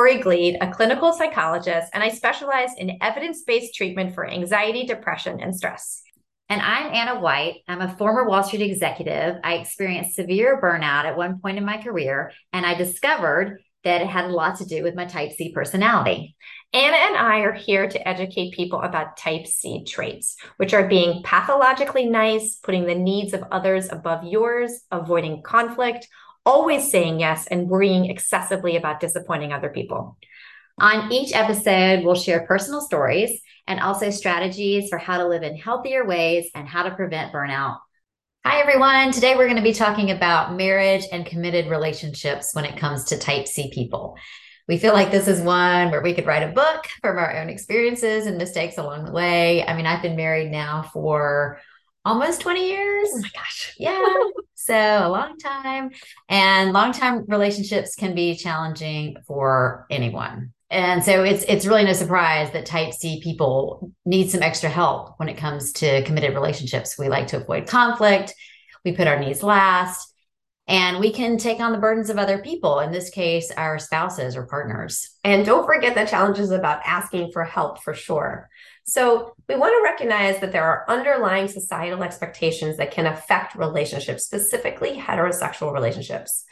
Corey Gleed, a clinical psychologist, and I specialize in evidence based treatment for anxiety, depression, and stress. And I'm Anna White. I'm a former Wall Street executive. I experienced severe burnout at one point in my career, and I discovered that it had a lot to do with my type C personality. Anna and I are here to educate people about type C traits, which are being pathologically nice, putting the needs of others above yours, avoiding conflict, always saying yes, and worrying excessively about disappointing other people. On each episode, we'll share personal stories and also strategies for how to live in healthier ways and how to prevent burnout. Hi, everyone. Today, we're going to be talking about marriage and committed relationships when it comes to type C people. We feel like this is one where we could write a book from our own experiences and mistakes along the way. I mean, I've been married now for almost 20 years. Oh my gosh. Yeah. so a long time. And long time relationships can be challenging for anyone. And so it's it's really no surprise that type C people need some extra help when it comes to committed relationships. We like to avoid conflict. We put our needs last and we can take on the burdens of other people in this case our spouses or partners and don't forget the challenges about asking for help for sure so we want to recognize that there are underlying societal expectations that can affect relationships specifically heterosexual relationships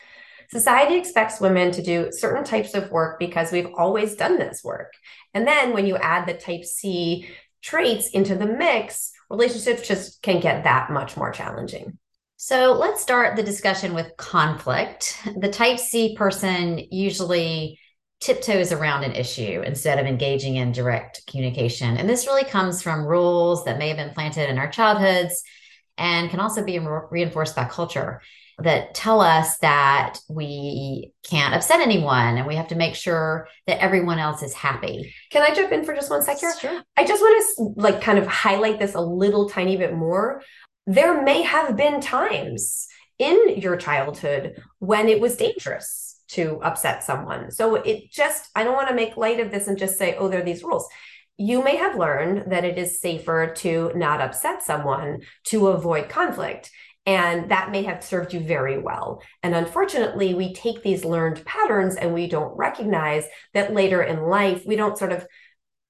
Society expects women to do certain types of work because we've always done this work. And then when you add the type C traits into the mix, relationships just can get that much more challenging. So let's start the discussion with conflict. The type C person usually tiptoes around an issue instead of engaging in direct communication. And this really comes from rules that may have been planted in our childhoods and can also be reinforced by culture that tell us that we can't upset anyone and we have to make sure that everyone else is happy. Can I jump in for just one second? Sure. I just want to like kind of highlight this a little tiny bit more. There may have been times in your childhood when it was dangerous to upset someone. So it just, I don't want to make light of this and just say, oh, there are these rules you may have learned that it is safer to not upset someone to avoid conflict. And that may have served you very well. And unfortunately, we take these learned patterns and we don't recognize that later in life, we don't sort of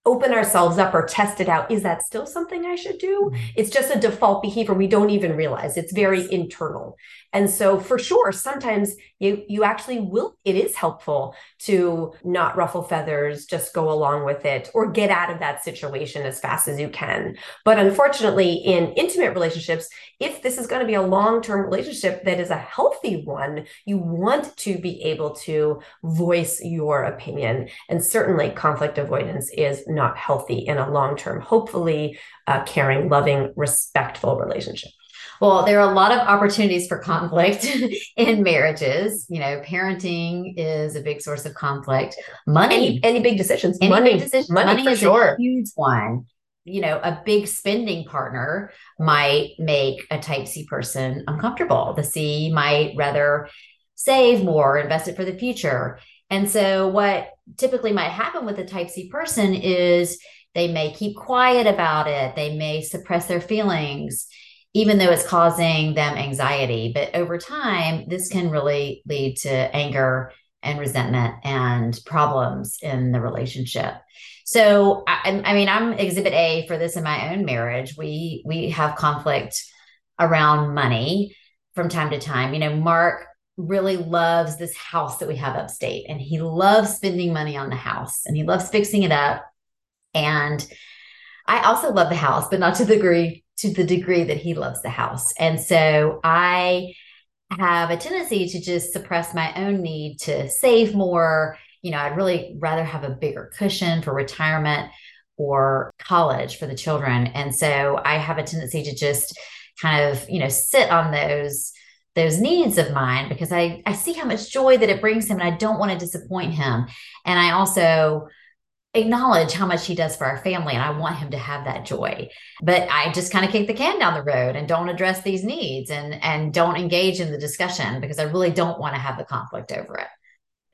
open ourselves up or test it out. Is that still something I should do? Mm-hmm. It's just a default behavior we don't even realize. It's very internal. And so for sure, sometimes you you actually will it is helpful to not ruffle feathers, just go along with it or get out of that situation as fast as you can. But unfortunately, in intimate relationships, if this is going to be a long-term relationship that is a healthy one, you want to be able to voice your opinion. And certainly conflict avoidance is not healthy in a long-term, hopefully uh, caring, loving, respectful relationship. Well, there are a lot of opportunities for conflict in marriages. You know, parenting is a big source of conflict. Money, any, any big decisions, any money, big decisions. money, money is sure. a huge one. You know, a big spending partner might make a type C person uncomfortable. The C might rather save more, invest it for the future. And so, what typically might happen with a type C person is they may keep quiet about it, they may suppress their feelings even though it's causing them anxiety. But over time, this can really lead to anger and resentment and problems in the relationship. So, I, I, mean, I'm Exhibit A for this in my own marriage. We we have conflict around money from time to time. You know, Mark really loves this house that we have upstate, and he loves spending money on the house, and he loves fixing it up. And I also love the house, but not to the degree to the degree that he loves the house. And so I have a tendency to just suppress my own need to save more. You know, I'd really rather have a bigger cushion for retirement or college for the children. And so I have a tendency to just kind of, you know, sit on those those needs of mine because I I see how much joy that it brings him and I don't want to disappoint him. And I also acknowledge how much he does for our family and I want him to have that joy. But I just kind of kick the can down the road and don't address these needs and and don't engage in the discussion because I really don't want to have the conflict over it.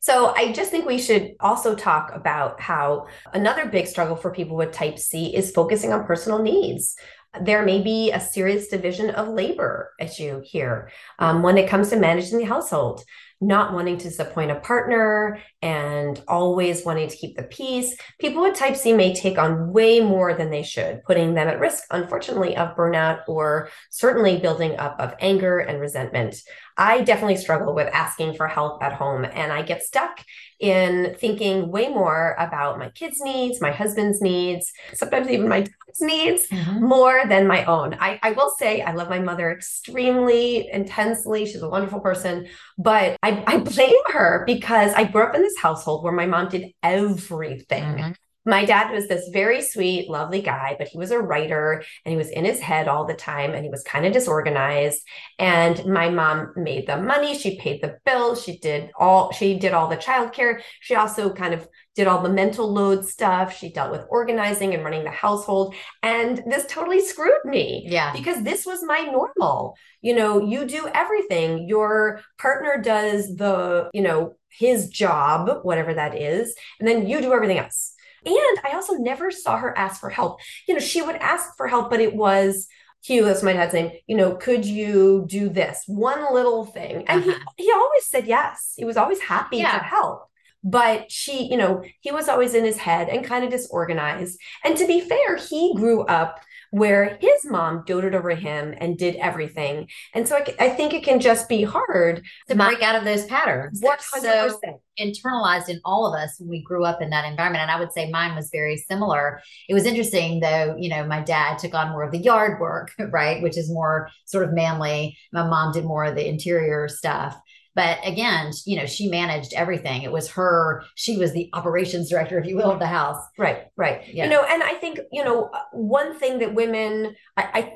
So I just think we should also talk about how another big struggle for people with type C is focusing on personal needs. There may be a serious division of labor issue here um, when it comes to managing the household not wanting to disappoint a partner and always wanting to keep the peace. People with type C may take on way more than they should, putting them at risk, unfortunately, of burnout or certainly building up of anger and resentment. I definitely struggle with asking for help at home and I get stuck in thinking way more about my kids' needs, my husband's needs, sometimes even my dad's needs mm-hmm. more than my own. I, I will say I love my mother extremely intensely. She's a wonderful person, but I, I blame her because I grew up in this household where my mom did everything. Mm-hmm my dad was this very sweet, lovely guy, but he was a writer and he was in his head all the time and he was kind of disorganized. And my mom made the money, she paid the bills, she did all she did all the childcare. She also kind of did all the mental load stuff. She dealt with organizing and running the household. And this totally screwed me. Yeah. Because this was my normal. You know, you do everything. Your partner does the, you know, his job, whatever that is, and then you do everything else and I also never saw her ask for help. You know, she would ask for help, but it was Hugh, that's my dad's name, you know, could you do this one little thing? And uh-huh. he, he always said yes. He was always happy yeah. to help. But she, you know, he was always in his head and kind of disorganized. And to be fair, he grew up where his mom doted over him and did everything. And so I, I think it can just be hard to break out of those patterns. 100%. So internalized in all of us when we grew up in that environment. And I would say mine was very similar. It was interesting though, you know, my dad took on more of the yard work, right? Which is more sort of manly. My mom did more of the interior stuff. But again, you know, she managed everything. It was her, she was the operations director, if you will, of the house. Right, right. Yeah. You know, and I think, you know, uh, one thing that women, I, I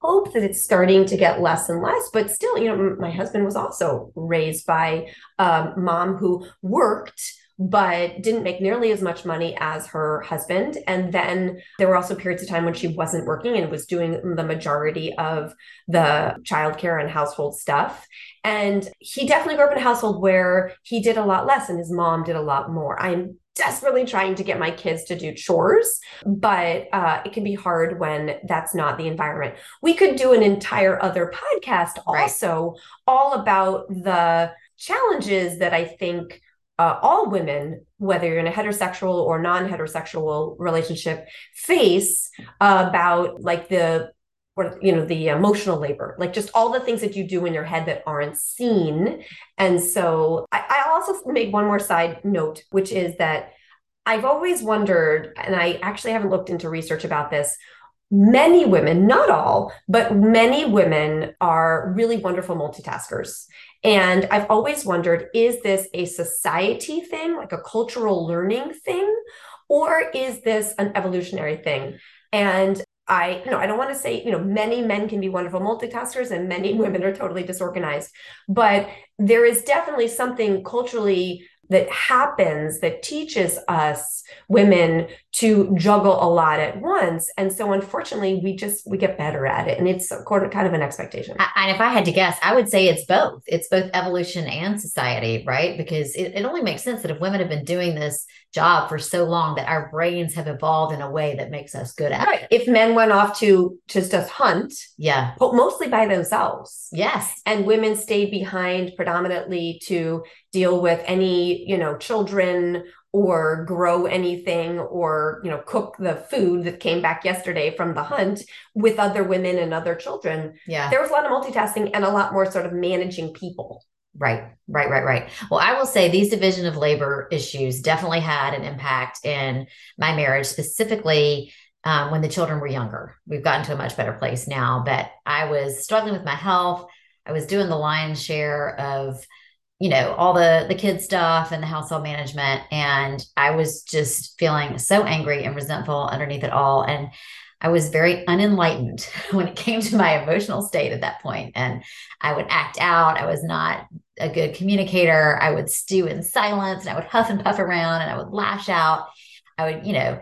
hope that it's starting to get less and less but still you know my husband was also raised by a mom who worked but didn't make nearly as much money as her husband. And then there were also periods of time when she wasn't working and was doing the majority of the childcare and household stuff. And he definitely grew up in a household where he did a lot less and his mom did a lot more. I'm desperately trying to get my kids to do chores, but uh, it can be hard when that's not the environment. We could do an entire other podcast also right. all about the challenges that I think uh, all women, whether you're in a heterosexual or non-heterosexual relationship, face about like the you know the emotional labor like just all the things that you do in your head that aren't seen. And so I, I also made one more side note which is that i've always wondered and i actually haven't looked into research about this many women, not all, but many women are really wonderful multitaskers. And I've always wondered is this a society thing, like a cultural learning thing, or is this an evolutionary thing? And I, you know, I don't want to say, you know, many men can be wonderful multitaskers and many women are totally disorganized, but there is definitely something culturally that happens that teaches us women to juggle a lot at once. And so unfortunately we just we get better at it. And it's kind of an expectation. And if i had to guess i would say it's both. It's both evolution and society right? Because it, it only makes sense that if women have been doing this job for so long that our brains have evolved in a way that makes us good at right. it. If men went off to just just hunt yeah. mostly by themselves. Yes. And women stayed behind predominantly to deal with any you know children or grow anything or you know cook the food that came back yesterday from the hunt with other women and other children. Yeah. There was a lot of multitasking and a lot more sort of managing people right right right right. Well i will say these division of labor issues definitely had an impact in my marriage specifically um, when the children were younger. We've gotten to a much better place now but i was struggling with my health. I was doing the lion's share of you know all the the kid stuff and the household management and i was just feeling so angry and resentful underneath it all. And i was very unenlightened when it came to my emotional state at that point and i would act out. I was not a good communicator. I would stew in silence and i would huff and puff around and i would lash out. I would you know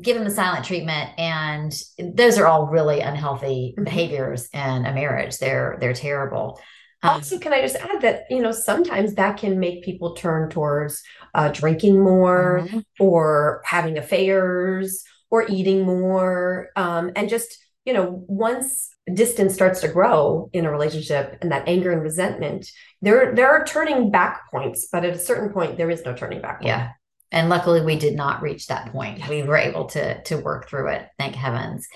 give him the silent treatment and those are all really unhealthy mm-hmm. behaviors in a marriage. They're they're terrible. Um, also, can I just add that, you know, sometimes that can make people turn towards uh, drinking more mm-hmm. or having affairs or eating more um, and just, you know, once distance starts to grow in a relationship and that anger and resentment, there there are turning back points, but at a certain point there is no turning back. Point. Yeah. And luckily we did not reach that point. We were able to to work through it. Thank heavens.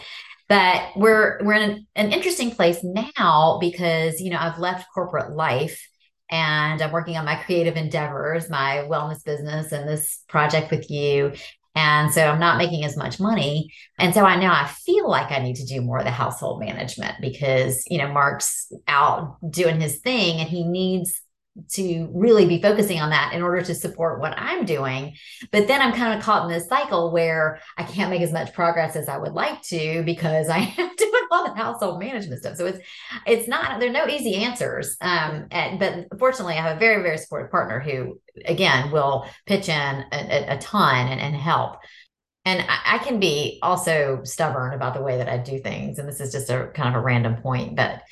But we're we're in an, an interesting place now because, you know, I've left corporate life and I'm working on my creative endeavors, my wellness business and this project with you. And so I'm not making as much money. And so I now I feel like I need to do more of the household management because, you know, Mark's out doing his thing and he needs to really be focusing on that in order to support what I'm doing. But then I'm kind of caught in this cycle where I can't make as much progress as I would like to because I am doing all the household management stuff. So it's it's not there are no easy answers. Um, and, but fortunately, I have a very very supportive partner who again will pitch in a, a ton and, and help. And I, I can be also stubborn about the way that I do things. And this is just a kind of a random point, but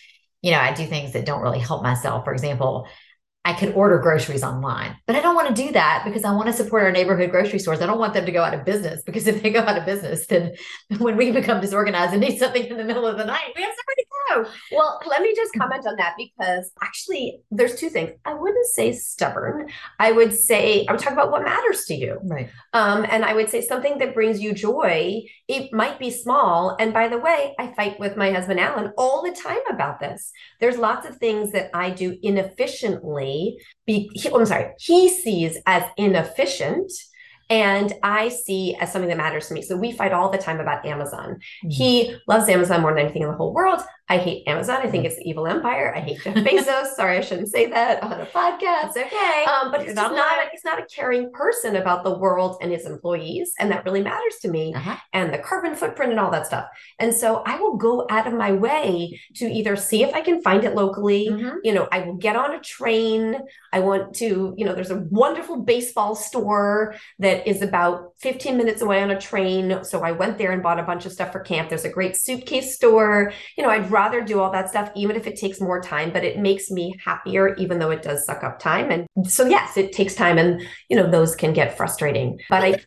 you know, I do things that don't really help myself. For example, I could order groceries online, but I don't want to do that because I want to support our neighborhood grocery stores. I don't want them to go out of business because if they go out of business, then when we become disorganized and need something in the middle of the night, we have somewhere to go. Well, let me just comment on that because actually, there's two things. I wouldn't say stubborn. I would say I would talk about what matters to you, right? Um, and I would say something that brings you joy. It might be small. And by the way, I fight with my husband Alan all the time about this. There's lots of things that I do inefficiently be he, oh, I'm sorry, he sees as inefficient and I see as something that matters to me. So we fight all the time about Amazon. Mm-hmm. He loves Amazon more than anything in the whole world. I hate Amazon. I think it's the evil empire. I hate Jeff Bezos. Sorry, I shouldn't say that on a podcast. It's okay. Um, but he's not, not a, he's not a caring person about the world and his employees, and that really matters to me. Uh-huh. And the carbon footprint and all that stuff. And so I will go out of my way to either see if I can find it locally. Mm-hmm. You know, I will get on a train. I want to. You know, there's a wonderful baseball store that is about 15 minutes away on a train. So I went there and bought a bunch of stuff for camp. There's a great suitcase store. You know, I'd rather do all that stuff, even if it takes more time, but it makes me happier, even though it does suck up time. And so, yes, it takes time and, you know, those can get frustrating. But I, think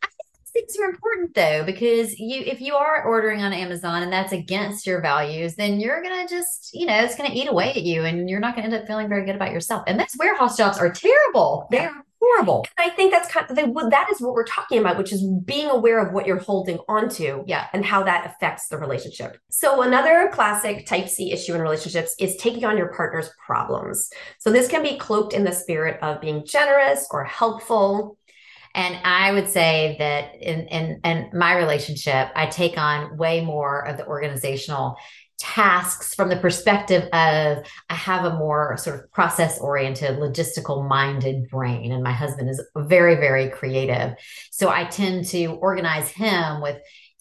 things are important though because you if you are ordering on amazon and that's against your values then you're gonna just you know it's gonna eat away at you and you're not gonna end up feeling very good about yourself and those warehouse jobs are terrible they're horrible. And I think that's kind of the, that is what we're talking about, which is being aware of what you're holding onto, yeah, and how that affects the relationship. So another classic type C issue in relationships is taking on your partner's problems. So this can be cloaked in the spirit of being generous or helpful. And I would say that in, in, in my relationship, I take on way more of the organizational tasks from the perspective of I have a more sort of process oriented, logistical minded brain. And my husband is very, very creative. So I tend to organize him with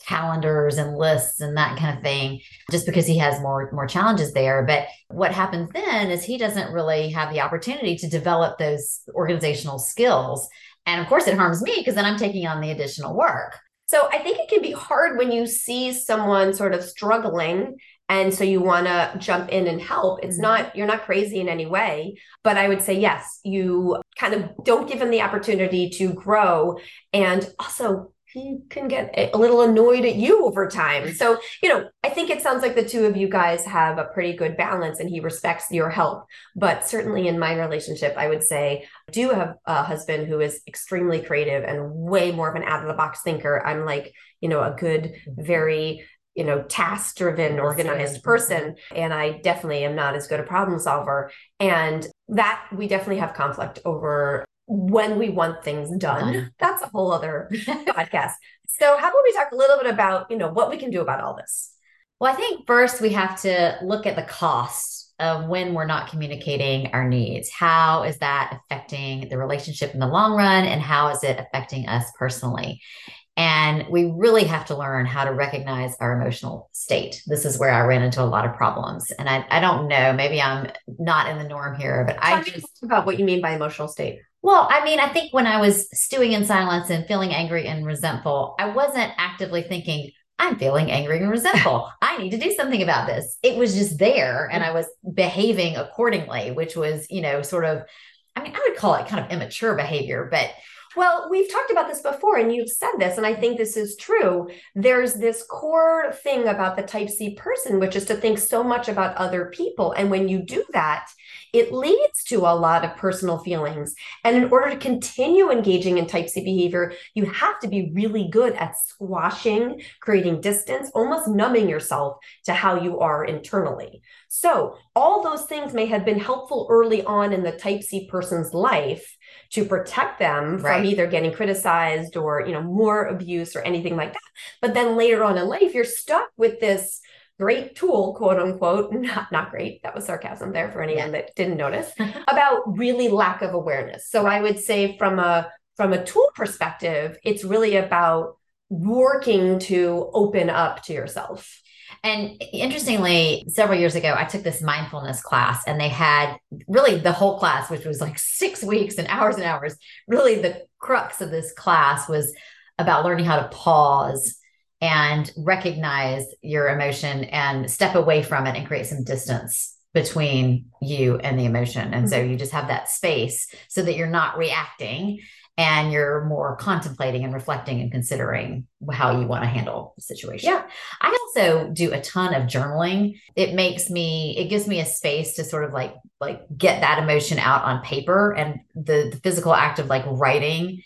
calendars and lists and that kind of thing just because he has more more challenges there but what happens then is he doesn't really have the opportunity to develop those organizational skills and of course it harms me because then i'm taking on the additional work so I think it can be hard when you see someone sort of struggling and so you want to jump in and help. It's mm-hmm. not you're not crazy in any way but i would say yes you kind of don't give him the opportunity to grow. And also he can get a little annoyed at you over time. So you know i think it sounds like the two of you guys have a pretty good balance and he respects your help. But certainly in my relationship i would say i do have a husband who is extremely creative and way more of an out of the box thinker. I'm like you know a good mm-hmm. very you know task driven organized person and i definitely am not as good a problem solver. And that we definitely have conflict over when we want things done. That's a whole other podcast. So how about we talk a little bit about you know what we can do about all this? Well i think first we have to look at the cost of when we're not communicating our needs. How is that affecting the relationship in the long run and how is it affecting us personally and we really have to learn how to recognize our emotional state. This is where I ran into a lot of problems. And I, I don't know, maybe I'm not in the norm here, but Tell I just about what you mean by emotional state. Well, I mean, I think when I was stewing in silence and feeling angry and resentful, I wasn't actively thinking, I'm feeling angry and resentful. I need to do something about this. It was just there and I was behaving accordingly, which was, you know, sort of, I mean, I would call it kind of immature behavior, but Well, we've talked about this before, and you've said this, and I think this is true. There's this core thing about the type C person, which is to think so much about other people. And when you do that, it leads to a lot of personal feelings. And in order to continue engaging in type C behavior, you have to be really good at squashing, creating distance, almost numbing yourself to how you are internally. So, all those things may have been helpful early on in the type C person's life to protect them right. from either getting criticized or, you know, more abuse or anything like that. But then later on in life, you're stuck with this great tool, quote unquote, not not great. That was sarcasm there for anyone yeah. that didn't notice about really lack of awareness. So I would say from a from a tool perspective, it's really about working to open up to yourself. And interestingly, several years ago, I took this mindfulness class and they had really the whole class, which was like six weeks and hours and hours. Really, the crux of this class was about learning how to pause and recognize your emotion and step away from it and create some distance between you and the emotion. And mm-hmm. so you just have that space so that you're not reacting and you're more contemplating and reflecting and considering how you want to handle the situation. Yeah. I also do a ton of journaling. It makes me it gives me a space to sort of like like get that emotion out on paper and the, the physical act of like writing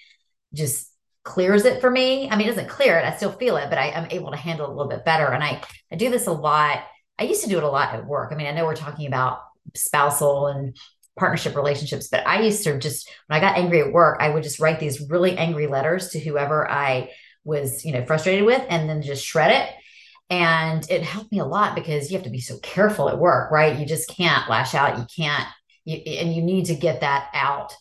just clears it for me. I mean, it doesn't clear it. I still feel it, but I, am able to handle it a little bit better. And I, I do this a lot. I used to do it a lot at work. I mean, I know we're talking about spousal and partnership relationships, but I used to just, when I got angry at work, I would just write these really angry letters to whoever I was, you know, frustrated with and then just shred it. And it helped me a lot because you have to be so careful at work, right? You just can't lash out. You can't, you, and you need to get that out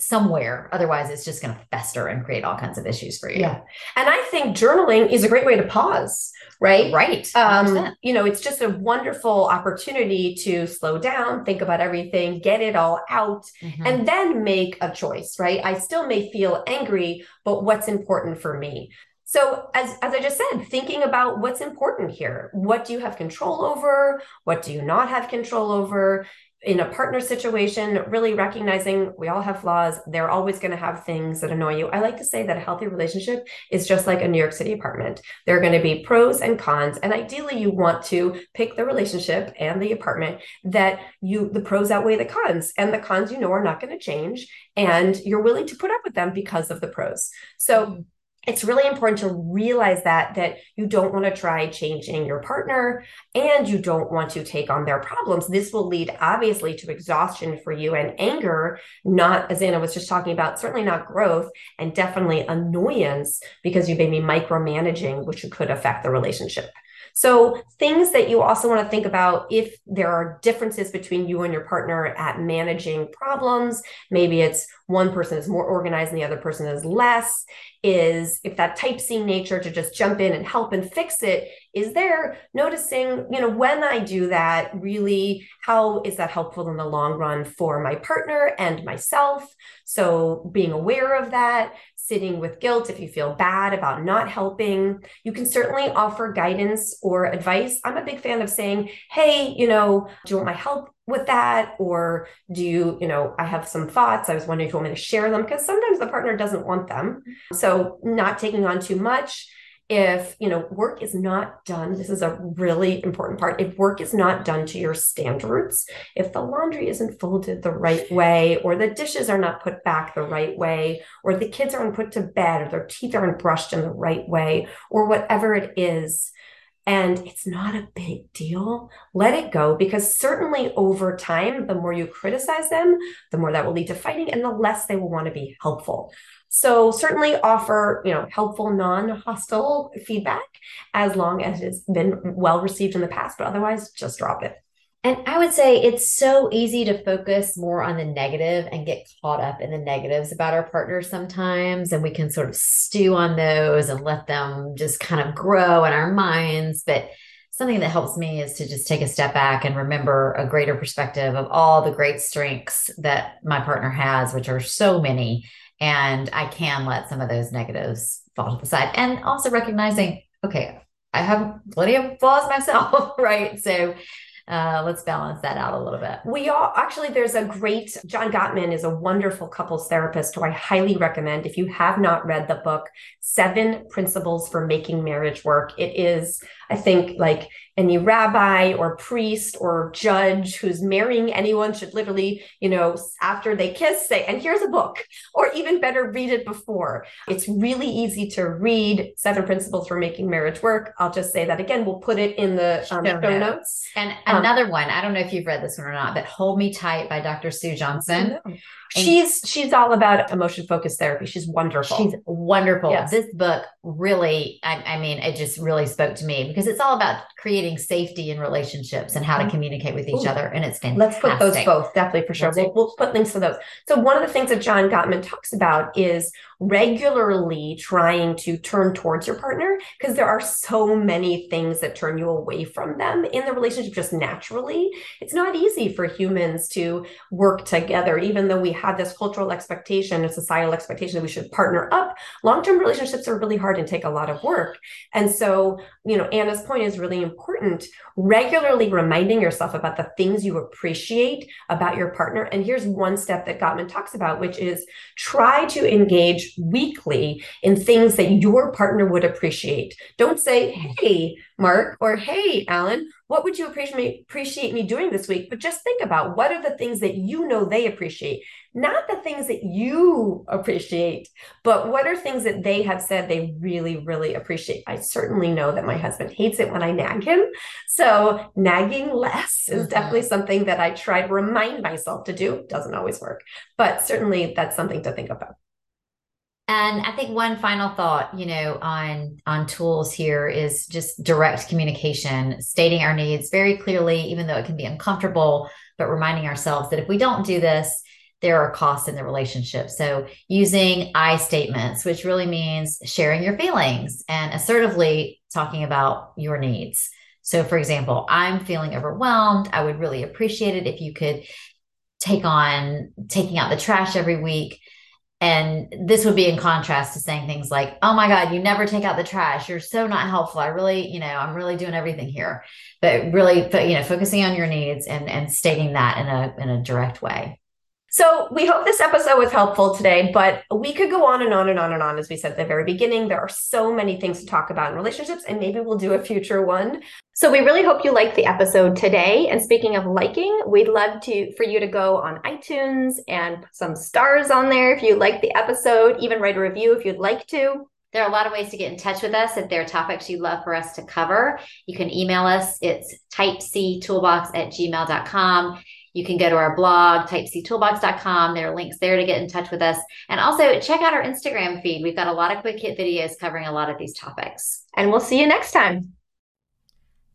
somewhere. Otherwise, it's just going to fester and create all kinds of issues for you. Yeah. And I think journaling is a great way to pause, right? Right. Um, you know, it's just a wonderful opportunity to slow down, think about everything, get it all out, mm-hmm. and then make a choice, right? I still may feel angry, but what's important for me? So as as I just said, thinking about what's important here. What do you have control over? What do you not have control over? In a partner situation, really recognizing we all have flaws. They're always going to have things that annoy you. I like to say that a healthy relationship is just like a New York City apartment. There are going to be pros and cons. And ideally, you want to pick the relationship and the apartment that you, the pros outweigh the cons. And the cons you know are not going to change. And you're willing to put up with them because of the pros. So, it's really important to realize that that you don't want to try changing your partner and you don't want to take on their problems. This will lead obviously to exhaustion for you and anger not as anna was just talking about certainly not growth and definitely annoyance because you may be micromanaging which could affect the relationship so, things that you also want to think about if there are differences between you and your partner at managing problems, maybe it's one person is more organized and the other person is less, is if that type C nature to just jump in and help and fix it is there, noticing, you know, when I do that, really, how is that helpful in the long run for my partner and myself? So, being aware of that, sitting with guilt, if you feel bad about not helping, you can certainly offer guidance or advice. I'm a big fan of saying, hey, you know, do you want my help with that? Or do you, you know, I have some thoughts. I was wondering if you want me to share them because sometimes the partner doesn't want them. So, not taking on too much if you know work is not done this is a really important part if work is not done to your standards if the laundry isn't folded the right way or the dishes are not put back the right way or the kids aren't put to bed or their teeth aren't brushed in the right way or whatever it is and it's not a big deal. Let it go because certainly over time, the more you criticize them, the more that will lead to fighting and the less they will want to be helpful. So certainly offer, you know, helpful, non-hostile feedback as long as it's been well received in the past, but otherwise just drop it. And I would say it's so easy to focus more on the negative and get caught up in the negatives about our partners sometimes. And we can sort of stew on those and let them just kind of grow in our minds. But something that helps me is to just take a step back and remember a greater perspective of all the great strengths that my partner has, which are so many and I can let some of those negatives fall to the side. And also recognizing, okay, I have plenty of flaws myself, right? So uh, let's balance that out a little bit. We all actually, there's a great John Gottman is a wonderful couples therapist who I highly recommend. If you have not read the book, Seven Principles for Making Marriage Work, it is, I think, like any rabbi or priest or judge who's marrying anyone should literally, you know, after they kiss, say, and here's a book, or even better, read it before. It's really easy to read Seven Principles for Making Marriage Work. I'll just say that again. We'll put it in the um, show, notes. notes. And um, another one, I don't know if you've read this one or not, but Hold Me Tight by Dr. Sue Johnson. she's she's all about emotion focused therapy. She's wonderful. She's wonderful. Yes. This book really, I, I mean, it just really spoke to me because it's all about creating safety in relationships and how to mm-hmm. communicate with each Ooh. other. And it's fantastic. Let's put those both definitely for sure. We'll, we'll, put links to those. So one of the things that John Gottman talks about is regularly trying to turn towards your partner because there are so many things that turn you away from them in the relationship just naturally. It's not easy for humans to work together, even though we have this cultural expectation and societal expectation that we should partner up. Long term relationships are really hard and take a lot of work. And so, you know, Anna's point is really important. Regularly reminding yourself about the things you appreciate about your partner. And here's one step that Gottman talks about, which is try to engage weekly in things that your partner would appreciate. Don't say, mm-hmm. hey, Mark, or hey, Alan, what would you appreciate me, appreciate me doing this week? But just think about what are the things that you know they appreciate, not the things that you appreciate, but what are things that they have said they really, really appreciate. I certainly know that my husband hates it when I nag him. So nagging less is mm-hmm. definitely something that I try to remind myself to do. Doesn't always work, but certainly that's something to think about. And I think one final thought, you know, on on tools here is just direct communication, stating our needs very clearly, even though it can be uncomfortable, but reminding ourselves that if we don't do this, there are costs in the relationship. So using I statements, which really means sharing your feelings and assertively talking about your needs. So for example, I'm feeling overwhelmed. I would really appreciate it if you could take on taking out the trash every week and this would be in contrast to saying things like, oh my God, you never take out the trash. You're so not helpful. I really, you know, I'm really doing everything here. But really, you know, focusing on your needs and, and stating that in a, in a direct way. So we hope this episode was helpful today, but we could go on and on and on and on. As we said at the very beginning, there are so many things to talk about in relationships, and maybe we'll do a future one. So we really hope you liked the episode today. And speaking of liking, we'd love to for you to go on iTunes and put some stars on there if you like the episode, even write a review if you'd like to. There are a lot of ways to get in touch with us if there are topics you'd love for us to cover. You can email us. It's typectoolbox at gmail.com. You can go to our blog, typectoolbox.com. There are links there to get in touch with us. And also check out our Instagram feed. We've got a lot of quick hit videos covering a lot of these topics. And we'll see you next time.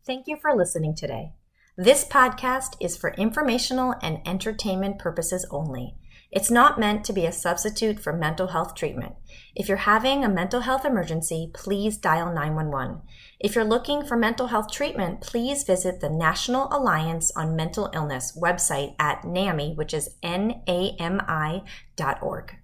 Thank you for listening today. This podcast is for informational and entertainment purposes only. It's not meant to be a substitute for mental health treatment. If you're having a mental health emergency, please dial 911. If you're looking for mental health treatment, please visit the National Alliance on Mental Illness website at NAMI, which is N A M I dot org.